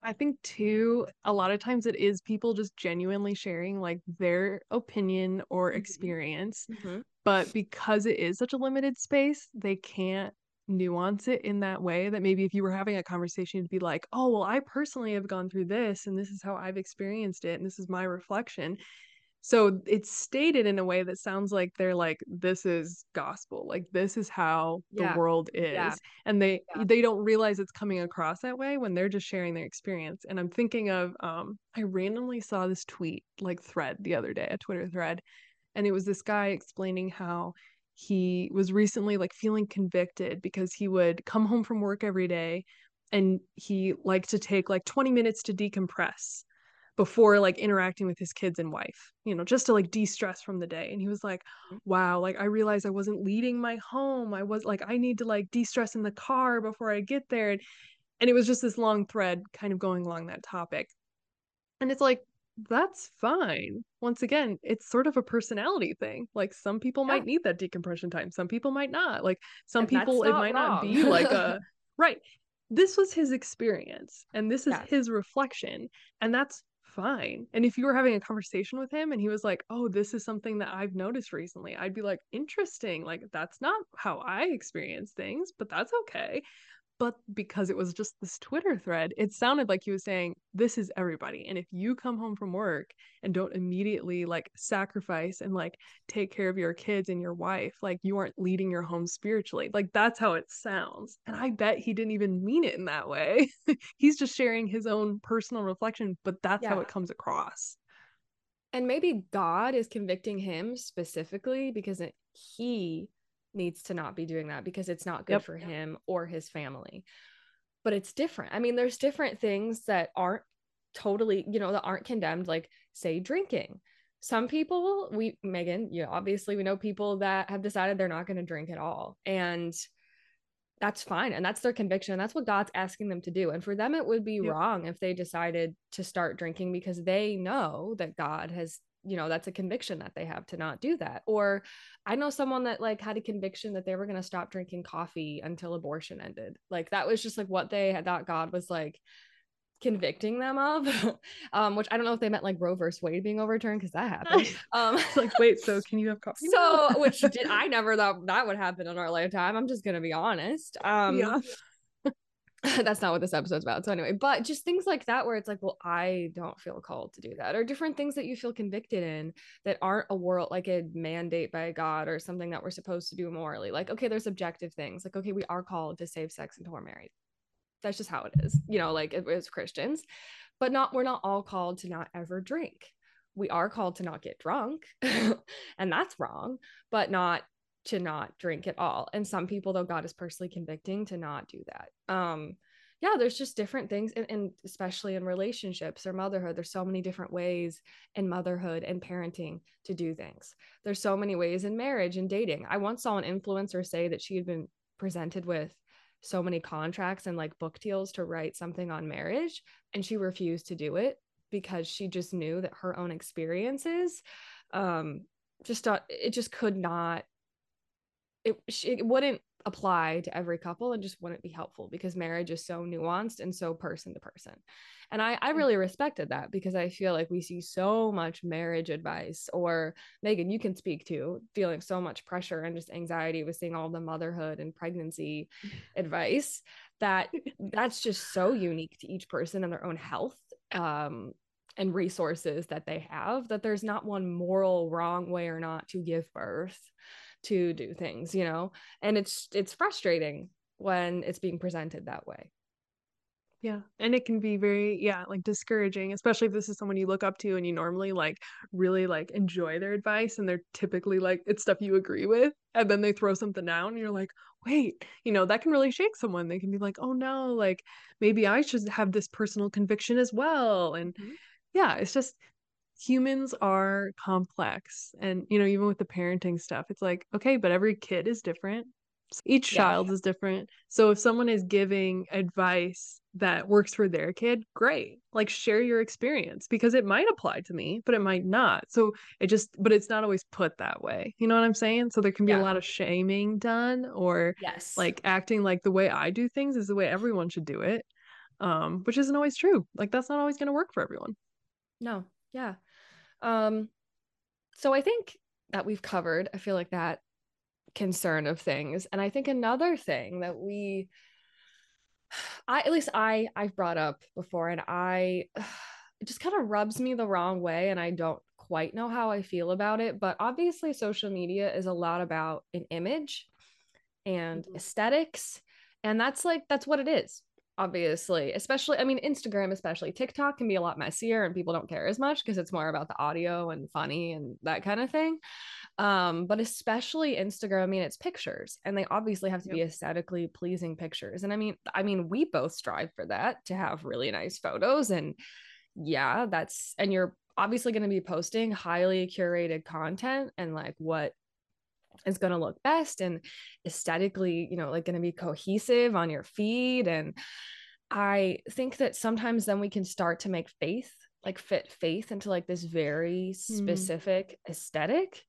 I think too, a lot of times it is people just genuinely sharing like their opinion or mm-hmm. experience. Mm-hmm. But because it is such a limited space, they can't nuance it in that way that maybe if you were having a conversation you'd be like oh well i personally have gone through this and this is how i've experienced it and this is my reflection so it's stated in a way that sounds like they're like this is gospel like this is how yeah. the world is yeah. and they yeah. they don't realize it's coming across that way when they're just sharing their experience and i'm thinking of um i randomly saw this tweet like thread the other day a twitter thread and it was this guy explaining how he was recently like feeling convicted because he would come home from work every day and he liked to take like 20 minutes to decompress before like interacting with his kids and wife, you know, just to like de-stress from the day. And he was like, mm-hmm. wow, like I realized I wasn't leading my home. I was like, I need to like de-stress in the car before I get there. And, and it was just this long thread kind of going along that topic. And it's like, that's fine. Once again, it's sort of a personality thing. Like some people yeah. might need that decompression time, some people might not. Like some and people, it might wrong. not be like a right. This was his experience and this is yeah. his reflection. And that's fine. And if you were having a conversation with him and he was like, "Oh, this is something that I've noticed recently." I'd be like, "Interesting. Like that's not how I experience things, but that's okay." But because it was just this Twitter thread, it sounded like he was saying, This is everybody. And if you come home from work and don't immediately like sacrifice and like take care of your kids and your wife, like you aren't leading your home spiritually. Like that's how it sounds. And I bet he didn't even mean it in that way. He's just sharing his own personal reflection, but that's yeah. how it comes across. And maybe God is convicting him specifically because it, he needs to not be doing that because it's not good yep. for him or his family. But it's different. I mean, there's different things that aren't totally, you know, that aren't condemned, like say drinking. some people we megan you know, obviously we know people that have decided they're not going to drink at all and that's fine and that's their conviction and that's what god's asking them to do and for them it would be yep. wrong if they decided to start drinking because they know that god has you know that's a conviction that they have to not do that. Or i know someone that like had a conviction that they were going to stop drinking coffee until abortion ended. Like that was just like what they had thought god was like convicting them of. Um which i don't know if they meant like roe versus wade being overturned because that happened. Um like wait so can you have coffee so which did i never thought that would happen in our lifetime i'm just gonna be honest. Um yeah that's not what this episode's about. So anyway but just things like that where it's like well i don't feel called to do that or different things that you feel convicted in that aren't a world like a mandate by god or something that we're supposed to do morally. Like okay there's objective things. Like okay we are called to save sex until we're married. That's just how it is you know like it as christians. But not we're not all called to not ever drink. We are called to not get drunk and that's wrong but not to not drink at all and some people though god is personally convicting to not do that. Um yeah there's just different things and, and especially in relationships or motherhood there's so many different ways in motherhood and parenting to do things. There's so many ways in marriage and dating. I once saw an influencer say that she had been presented with so many contracts and like book deals to write something on marriage and she refused to do it because she just knew that her own experiences um just thought it just could not it, it wouldn't apply to every couple and just wouldn't be helpful because marriage is so nuanced and so person to person. And I, I really respected that because I feel like we see so much marriage advice, or Megan, you can speak to feeling so much pressure and just anxiety with seeing all the motherhood and pregnancy advice that that's just so unique to each person and their own health um, and resources that they have that there's not one moral wrong way or not to give birth to do things you know? And it's it's frustrating when it's being presented that way. Yeah and it can be very yeah like discouraging especially if this is someone you look up to and you normally like really like enjoy their advice and they're typically like it's stuff you agree with and then they throw something down and you're like wait you know that can really shake someone. They can be like oh no like maybe i should have this personal conviction as well and mm-hmm. yeah it's just humans are complex and you know even with the parenting stuff it's like okay but every kid is different. Each yeah. child is different. So if someone is giving advice that works for their kid great. Like share your experience because it might apply to me but it might not. So it just but it's not always put that way. You know what i'm saying? So there can be yeah. a lot of shaming done or yes. like acting like the way i do things is the way everyone should do it um which isn't always true. Like that's not always going to work for everyone. No. Yeah um, so I think that we've covered, I feel like that concern of things. And I think another thing that we I at least I I've brought up before and I it just kind of rubs me the wrong way and I don't quite know how I feel about it, but obviously social media is a lot about an image and mm-hmm. aesthetics and that's like that's what it is obviously especially i mean instagram especially tiktok can be a lot messier and people don't care as much because it's more about the audio and funny and that kind of thing um but especially instagram i mean it's pictures and they obviously have to yep. be aesthetically pleasing pictures and i mean i mean we both strive for that to have really nice photos and yeah that's and you're obviously going to be posting highly curated content and like what is going to look best and aesthetically, you know, like going to be cohesive on your feed. And I think that sometimes then we can start to make faith, like fit faith into like this very hmm. specific mm. aesthetic.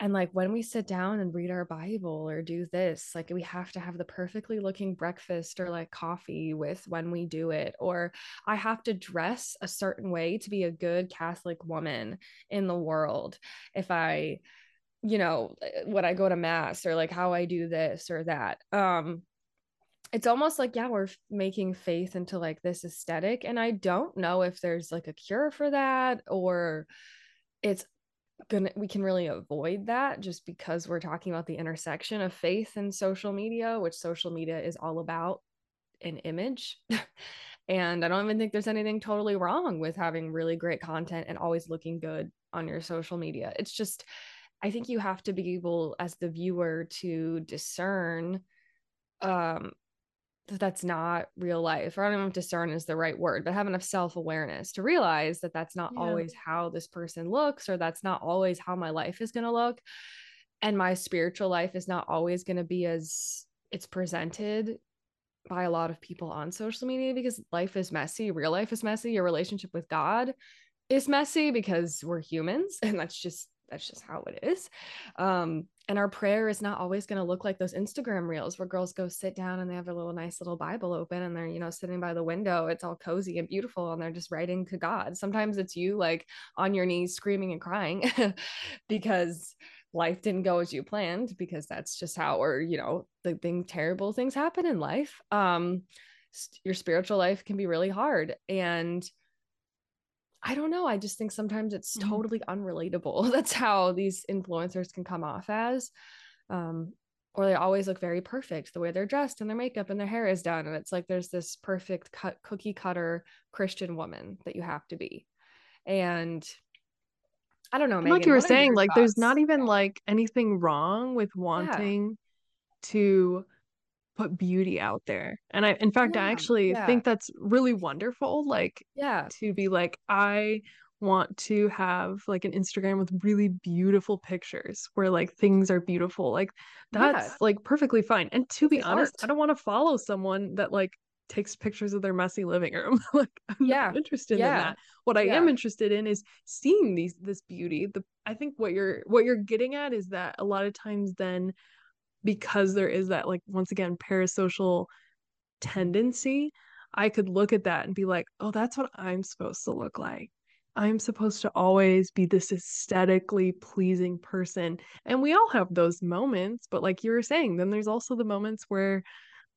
And like when we sit down and read our Bible or do this, like we have to have the perfectly looking breakfast or like coffee with when we do it. Or I have to dress a certain way to be a good Catholic woman in the world. If I, you know eh, when i go to mass or like how i do this or that um it's almost like yeah we're making faith into like this aesthetic and i don't know if there's like a cure for that or it's gonna we can really avoid that just because we're talking about the intersection of faith and social media which social media is all about an image. And i don't even think there's anything totally wrong with having really great content and always looking good on your social media. It's just I think you have to be able, as the viewer, to discern um, that that's not real life or i don't know if discern is the right word but have enough self-awareness to realize that that's not yeah. always how this person looks or that's not always how my life is going to look and my spiritual life is not always going to be as it's presented by a lot of people on social media because life is messy real life is messy your relationship with god is messy because we're humans and that's just that's just how it is. Um, and our prayer is not always going to look like those Instagram reels where girls go sit down and they have a little nice little Bible open and they're, you know, sitting by the window. It's all cozy and beautiful and they're just writing to God. Sometimes it's you like on your knees screaming and crying because life didn't go as you planned because that's just how or you know the thing terrible things happen in life um your spiritual life can be really hard and I don't know. I just think sometimes it's mm-hmm. totally unrelatable. That's how these influencers can come off as. Um, or they always look very perfect the way they're dressed and their makeup and their hair is done. And it's like there's this perfect cut cookie cutter Christian woman that you have to be. And I don't know. Megan, like you were saying, like thoughts? there's not even like anything wrong with wanting yeah. to put beauty out there. And I in fact yeah, I actually yeah. think that's really wonderful like yeah to be like I want to have like an Instagram with really beautiful pictures where like things are beautiful. Like that's yeah. like perfectly fine. And to it's be honest, art. I don't want to follow someone that like takes pictures of their messy living room. like I'm yeah. not interested yeah. in that. What I am interested in is seeing these this beauty. The I think what you're what you're getting at is that a lot of times then because there is that like once again parasocial tendency i could look at that and be like oh that's what i'm supposed to look like. I'm supposed to always be this aesthetically pleasing person. And we all have those moments but like you were saying then there's also the moments where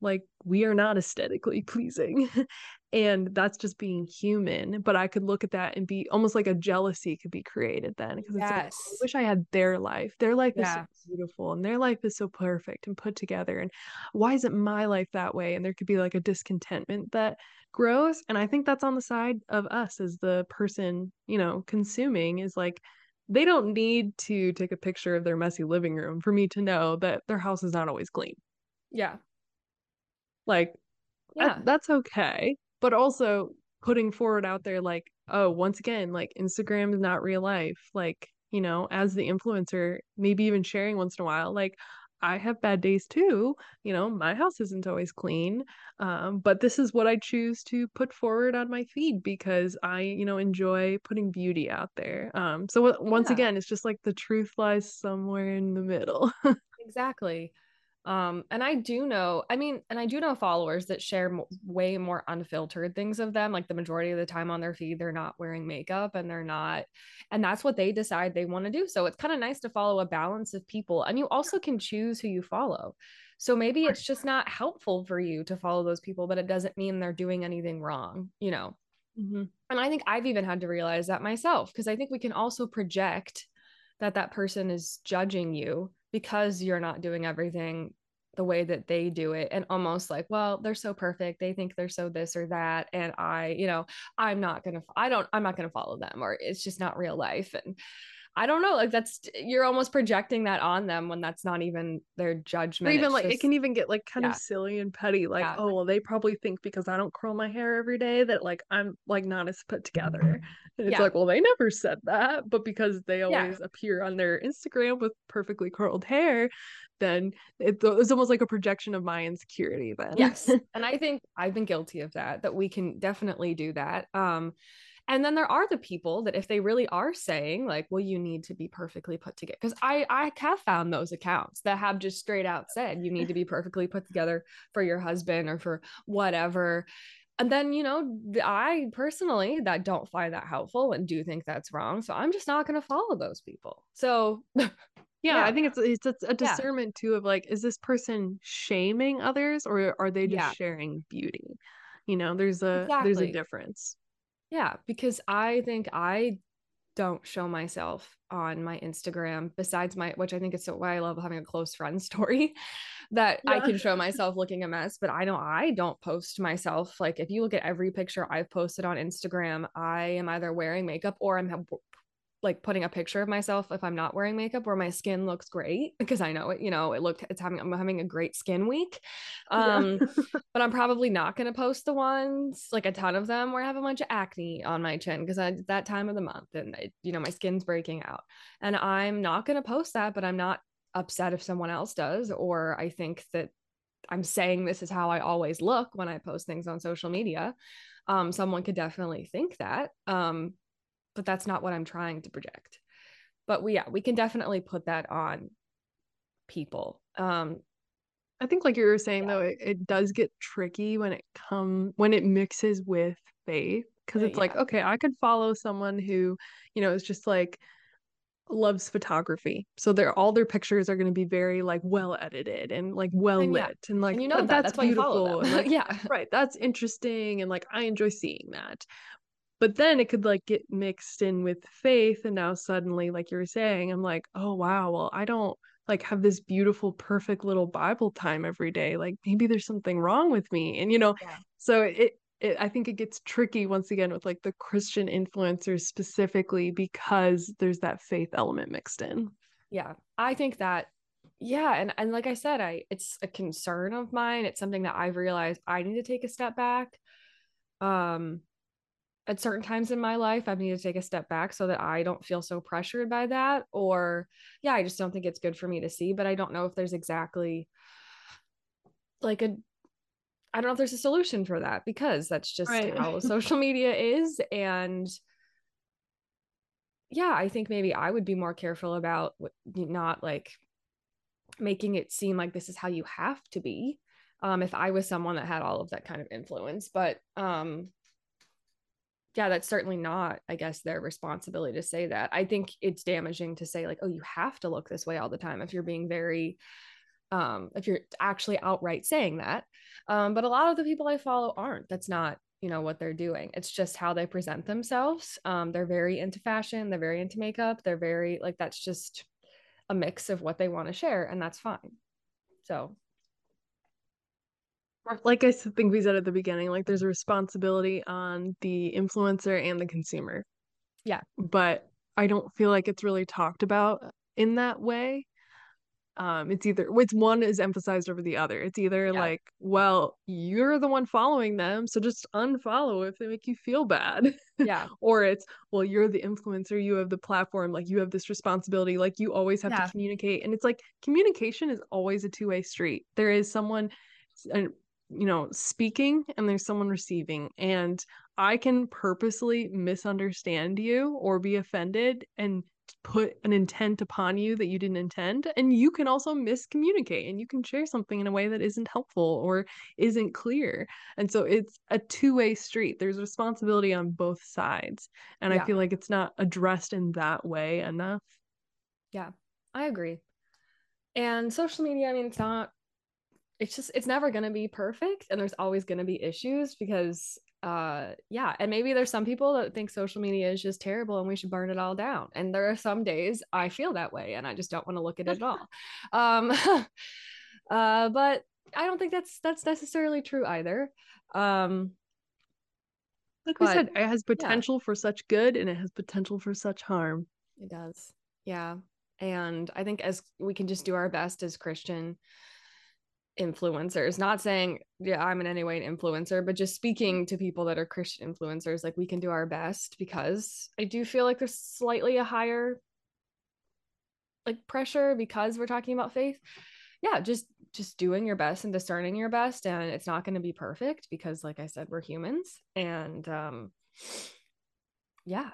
like we are not aesthetically pleasing and that's just being human but i could look at that and be almost like a jealousy could be created then because yes. it's like oh, i wish i had their life their life yeah. is so beautiful and their life is so perfect and put together and why isn't my life that way and there could be like a discontentment that grows and i think that's on the side of us as the person you know consuming is like they don't need to take a picture of their messy living room for me to know that their house is not always clean yeah like yeah. That, that's okay but also putting forward out there like oh once again like instagram is not real life like you know as the influencer maybe even sharing once in a while like i have bad days too you know my house isn't always clean um, but this is what i choose to put forward on my feed because i you know enjoy putting beauty out there um, so w- once yeah. again it's just like the truth lies somewhere in the middle exactly um, and I do know, I mean, and I do know followers that share m- way more unfiltered things of them. Like the majority of the time on their feed, they're not wearing makeup and they're not, and that's what they decide they want to do. So it's kind of nice to follow a balance of people. And you also can choose who you follow. So maybe it's just not helpful for you to follow those people, but it doesn't mean they're doing anything wrong, you know? Mm-hmm. And I think I've even had to realize that myself because I think we can also project that that person is judging you because you're not doing everything the way that they do it and almost like well they're so perfect. They think they're so this or that and i you know i'm not gonna i don't i'm not gonna follow them or it's just not real life and I don't know. Like that's you're almost projecting that on them when that's not even their judgment. Or even it's like just, it can even get like kind yeah. of silly and petty. Like, yeah. oh well, they probably think because I don't curl my hair every day that like I'm like not as put together. And it's yeah. like, well, they never said that, but because they always appear on their Instagram with perfectly curled hair, then it, it's almost like a projection of my insecurity. Then yes, and I think I've been guilty of that. That we can definitely do that. Um, and then there are the people that if they really are saying like well you need to be perfectly put together because i i have found those accounts that have just straight out said you need to be perfectly put together for your husband or for whatever and then you know i personally that don't find that helpful and do think that's wrong so i'm just not going to follow those people so yeah, yeah, I think it's it's, it's a discernment yeah. too of like, is this person shaming others or are they just yeah. sharing beauty? You know, there's a exactly. there's a difference. Yeah, because I think I don't show myself on my Instagram besides my which I think is so why I love having a close friend story that yeah. I can show myself looking a mess but I know I don't post myself like if you look at every picture I've posted on Instagram I am either wearing makeup or I'm like putting a picture of myself if I'm not wearing makeup where my skin looks great because I know it, you know, it looked it's having I'm having a great skin week. Um yeah. but I'm probably not going to post the ones like a ton of them where I have a bunch of acne on my chin because I that time of the month and it, you know my skin's breaking out. And I'm not going to post that, but I'm not upset if someone else does or I think that I'm saying this is how I always look when I post things on social media. Um, someone could definitely think that. Um, but that's not what I'm trying to project. But we, yeah, we can definitely put that on people. Um, I think, like you were saying, yeah. though, it, it does get tricky when it come when it mixes with faith because it's yeah. like, okay, I could follow someone who, you know, is just like loves photography. So they're all their pictures are going to be very like well edited and like well lit and, yeah. and like and you know that. that's, that's beautiful. like, yeah, right. That's interesting and like I enjoy seeing that but then it could like get mixed in with faith and now suddenly like you were saying i'm like oh wow well i don't like have this beautiful perfect little bible time every day like maybe there's something wrong with me and you know yeah. so it, it i think it gets tricky once again with like the christian influencers specifically because there's that faith element mixed in yeah i think that yeah and and like i said i it's a concern of mine it's something that i've realized i need to take a step back um at certain times in my life i've needed to take a step back so that i don't feel so pressured by that or yeah i just don't think it's good for me to see but i don't know if there's exactly like a i don't know if there's a solution for that because that's just right. how social media is and yeah i think maybe i would be more careful about not like making it seem like this is how you have to be um if i was someone that had all of that kind of influence but um yeah, that's certainly not, I guess, their responsibility to say that. I think it's damaging to say, like, oh, you have to look this way all the time if you're being very, um, if you're actually outright saying that. Um, but a lot of the people I follow aren't. That's not, you know, what they're doing. It's just how they present themselves. Um, they're very into fashion, they're very into makeup, they're very, like, that's just a mix of what they want to share, and that's fine. So like I think we said at the beginning, like there's a responsibility on the influencer and the consumer. Yeah. But I don't feel like it's really talked about in that way. Um, it's either it's one is emphasized over the other. It's either yeah. like, well, you're the one following them, so just unfollow if they make you feel bad. Yeah. or it's, well, you're the influencer, you have the platform, like you have this responsibility, like you always have yeah. to communicate. And it's like communication is always a two-way street. There is someone and you know speaking and there's someone receiving and i can purposely misunderstand you or be offended and put an intent upon you that you didn't intend and you can also miscommunicate and you can share something in a way that isn't helpful or isn't clear and so it's a two-way street. There's responsibility on both sides and yeah. i feel like it's not addressed in that way enough. Yeah i agree. And social media i mean it's not it's just it's never going to be perfect and there's always going to be issues because uh yeah and maybe there's some people that think social media is just terrible and we should burn it all down and there are some days i feel that way and i just don't want to look at it at all. Um uh but i don't think that's that's necessarily true either. Um like but, we said it has potential yeah. for such good and it has potential for such harm. It does. Yeah. And i think as we can just do our best as christian influencers not saying yeah i'm in any way an influencer but just speaking to people that are christian influencers like we can do our best because i do feel like there's slightly a higher like pressure because we're talking about faith. Yeah just just doing your best and discerning your best and it's not going to be perfect because like i said we're humans and um yeah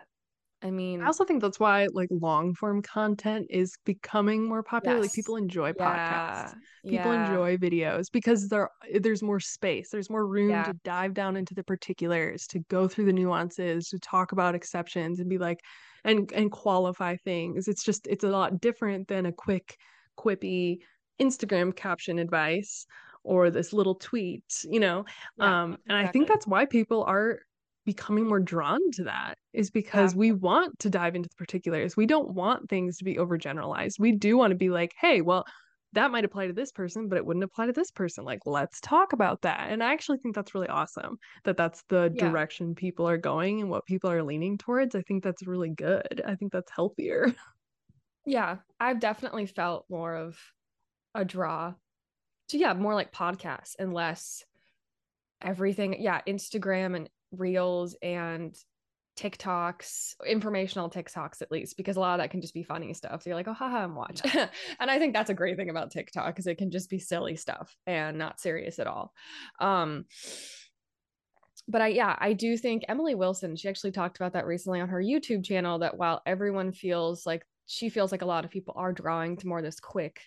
I mean, I also think that's why like long form content is becoming more popular. Yes. Like people enjoy yeah. podcasts, people yeah. enjoy videos because there there's more space, there's more room yeah. to dive down into the particulars, to go through the nuances, to talk about exceptions, and be like, and and qualify things. It's just it's a lot different than a quick, quippy Instagram caption advice or this little tweet, you know. um, and exactly. I think that's why people are becoming more drawn to that is because yeah. we want to dive into the particulars. We don't want things to be overgeneralized. We do want to be like, hey, well, that might apply to this person, but it wouldn't apply to this person. Like, let's talk about that. And I actually think that's really awesome that that's the Yeah. direction people are going and what people are leaning towards. I think that's really good. I think that's healthier. Yeah, I've definitely felt more of a draw to yeah, more like podcasts and less everything. Yeah, Instagram and Reels and TikToks, informational TikToks at least, because a lot of that can just be funny stuff. So you're like, oh, haha, and watch. and I think that's a great thing about TikTok because it can just be silly stuff and not serious at all. Um, but I, yeah, I do think Emily Wilson, she actually talked about that recently on her YouTube channel that while everyone feels like she feels like a lot of people are drawing to more this quick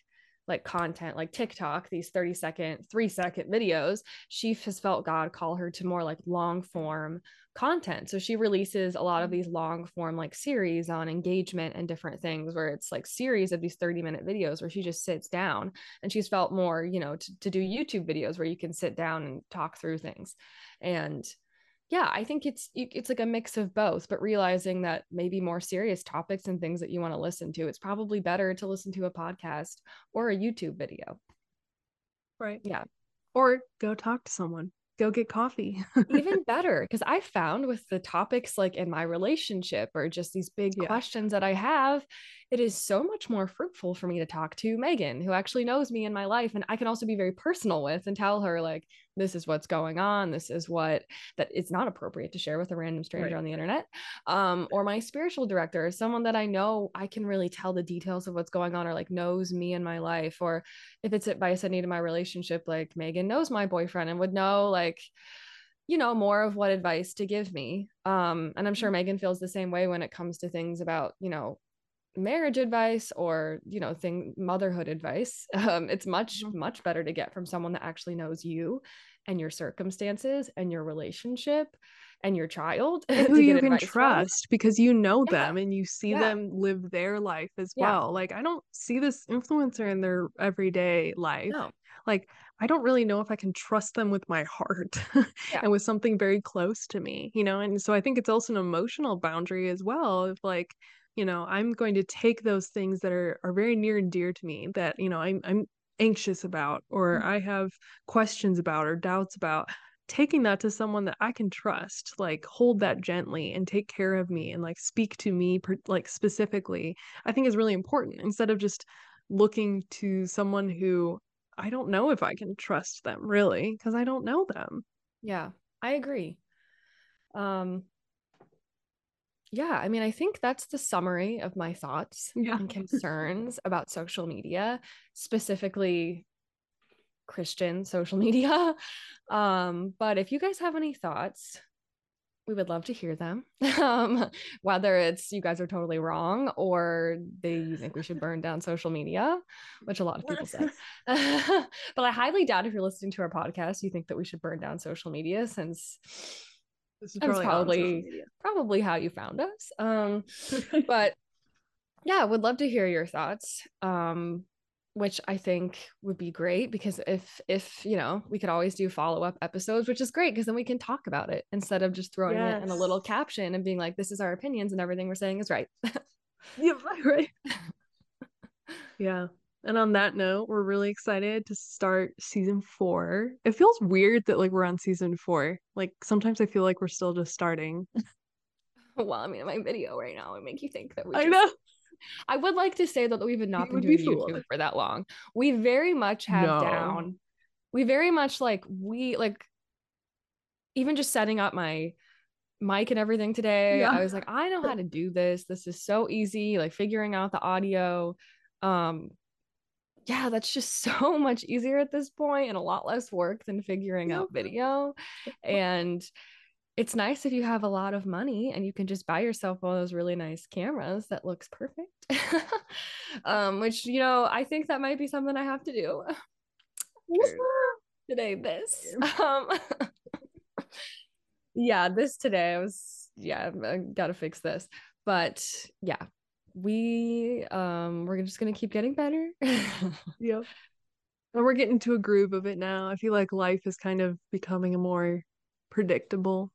like content like TikTok, these 30 second, three second videos, she has felt God call her to more like long form content. So she releases a lot of mm. these long form like series on engagement and different things where it's like series of these 30 minute videos where she just sits down and she's felt more, you know, to, to do YouTube videos where you can sit down and talk through things. And yeah, I think it's it's like a mix of both, but realizing that maybe more serious topics and things that you want to listen to, it's probably better to listen to a podcast or a YouTube video. Right. Yeah. Or go talk to someone. Go get coffee. Even better because I found with the topics like in my relationship or just these big Yeah. questions that I have, it is so much more fruitful for me to talk to Megan, who actually knows me in my life and I can also be very personal with and tell her like this is what's going on, this is what that it's not appropriate to share with a random stranger Right. on the internet. Um or my spiritual director, is someone that I know I can really tell the details of what's going on or like knows me in my life or if it's advice I need in my relationship, like Megan knows my boyfriend and would know like, you know, more of what advice to give me. Um, and I'm sure Megan feels the same way when it comes to things about, you know, marriage advice or, you know, thing motherhood advice. Um, it's much, Mhm. much better to get from someone that actually knows you and your circumstances and your relationship and your child. and who you can advice from. trust because you know Yeah. them and you see Yeah. them live their life as Yeah. well. Like I don't see this influencer in their everyday life. No. Like I don't really know if I can trust them with my heart and with something very close to me, you know? And so I think it's also an emotional boundary as well of like, you know, I'm going to take those things that are are very near and dear to me that, you know, I'm I'm anxious about or Mhm. I have questions about or doubts about taking that to someone that I can trust, like hold that gently and take care of me and like speak to me per- like specifically, I think is really important instead of just looking to someone who I don't know if I can trust them really because I don't know them. Yeah, I agree. Um, yeah, I mean, I think that's the summary of my thoughts Yeah. and concerns about social media, specifically Christian social media. Um, but if you guys have any thoughts, we would love to hear them. Um, whether it's you guys are totally wrong or they you think we should burn down social media, which a lot of people say. but I highly doubt if you're listening to our podcast, you think that we should burn down social media since This is That's probably- probably how you found us. Um, but yeah, would love to hear your thoughts. Um, which I think would be great because if if you know we could always do follow up episodes, which is great because then we can talk about it instead of just throwing it in a little caption and being like, "This is our opinions and everything we're saying is right." yeah, right. yeah. And on that note, we're really excited to start season four. It feels weird that like we're on season four. Like sometimes I feel like we're still just starting. well, I mean, my video right now would make you think that we. I just- know. I would like to say though that we've not You been be doing fooled. YouTube for that long. We very much have No. down. We very much like we like even just setting up my mic and everything today. Yeah. I was like, I know how to do this. This is so easy. Like figuring out the audio. Um yeah, that's just so much easier at this point and a lot less work than figuring out video. And it's nice if you have a lot of money and you can just buy yourself one of those really nice cameras that looks perfect. um, which you know, I think that might be something I have to do. Today. This, um, yeah, this today I was, yeah, I gotta fix this, but yeah, we um, we're just gonna keep getting better. Yep. And we're getting to a groove of it now. I feel like life is kind of becoming a more predictable.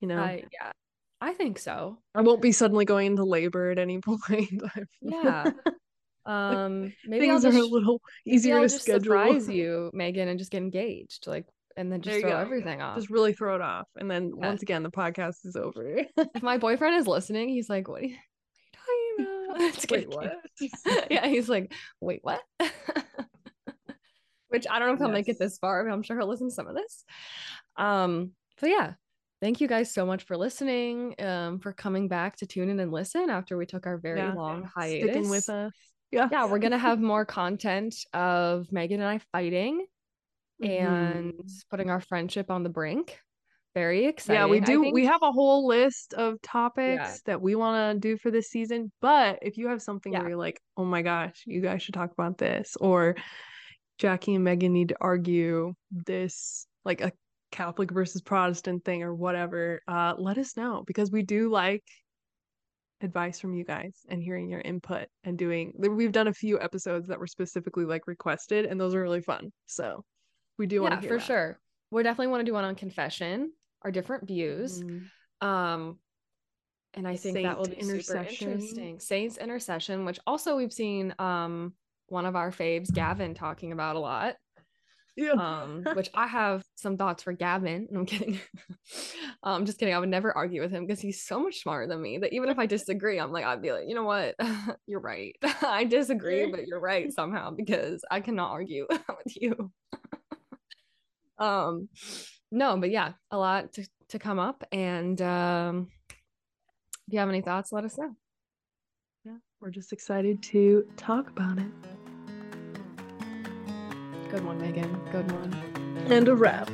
You know, I, yeah, I think so. I won't be suddenly going into labor at any point. Yeah. Um, maybe Things I'll are a just, little easier to just schedule. surprise you, Megan, and just get engaged, like, and then just throw go. everything off. Just really throw it off. And then Yeah. once again, the podcast is over. If my boyfriend is listening, he's like, "What are you, what are you talking about?" Just Wait, what? yeah, he's like, "Wait, what?" Which I don't know if he'll make it Yes. this far, but I'm sure he'll listen to some of this. Um, but yeah, thank you guys so much for listening, um, for coming back to tune in and listen after we took our very Yeah. long hiatus. Sticking with us. Yeah. Yeah, we're gonna have more content of Megan and I fighting and Mhm. putting our friendship on the brink. Very exciting. Yeah, we do. think. We have a whole list of topics that we want to do for this season. But if you have something Yeah. where you're like, oh my gosh, you guys should talk about this, or Jackie and Megan need to argue this, like a Catholic versus Protestant thing or whatever, uh, let us know because we do like advice from you guys and hearing your input and doing. We've done a few episodes that were specifically like requested, and those are really fun. So we do want yeah, to hear for that. sure. We definitely want to do one on confession, our different views. Mhm. Um, and I think that will Saint be super interesting. Saints intercession, which also we've seen um one of our faves, Gavin, talking about a lot. Yeah. Um, which I have some thoughts for Gavin. No, I'm kidding. I'm just kidding. I would never argue with him because he's so much smarter than me that even if I disagree, I'm like, I'd be like, you know what? you're right. I disagree, but you're right somehow because I cannot argue with you. um, no, but yeah, a lot to, to come up. And um if you have any thoughts, let us know. Yeah, we're just excited to talk about it. Good one, Megan. Good one. And a wrap.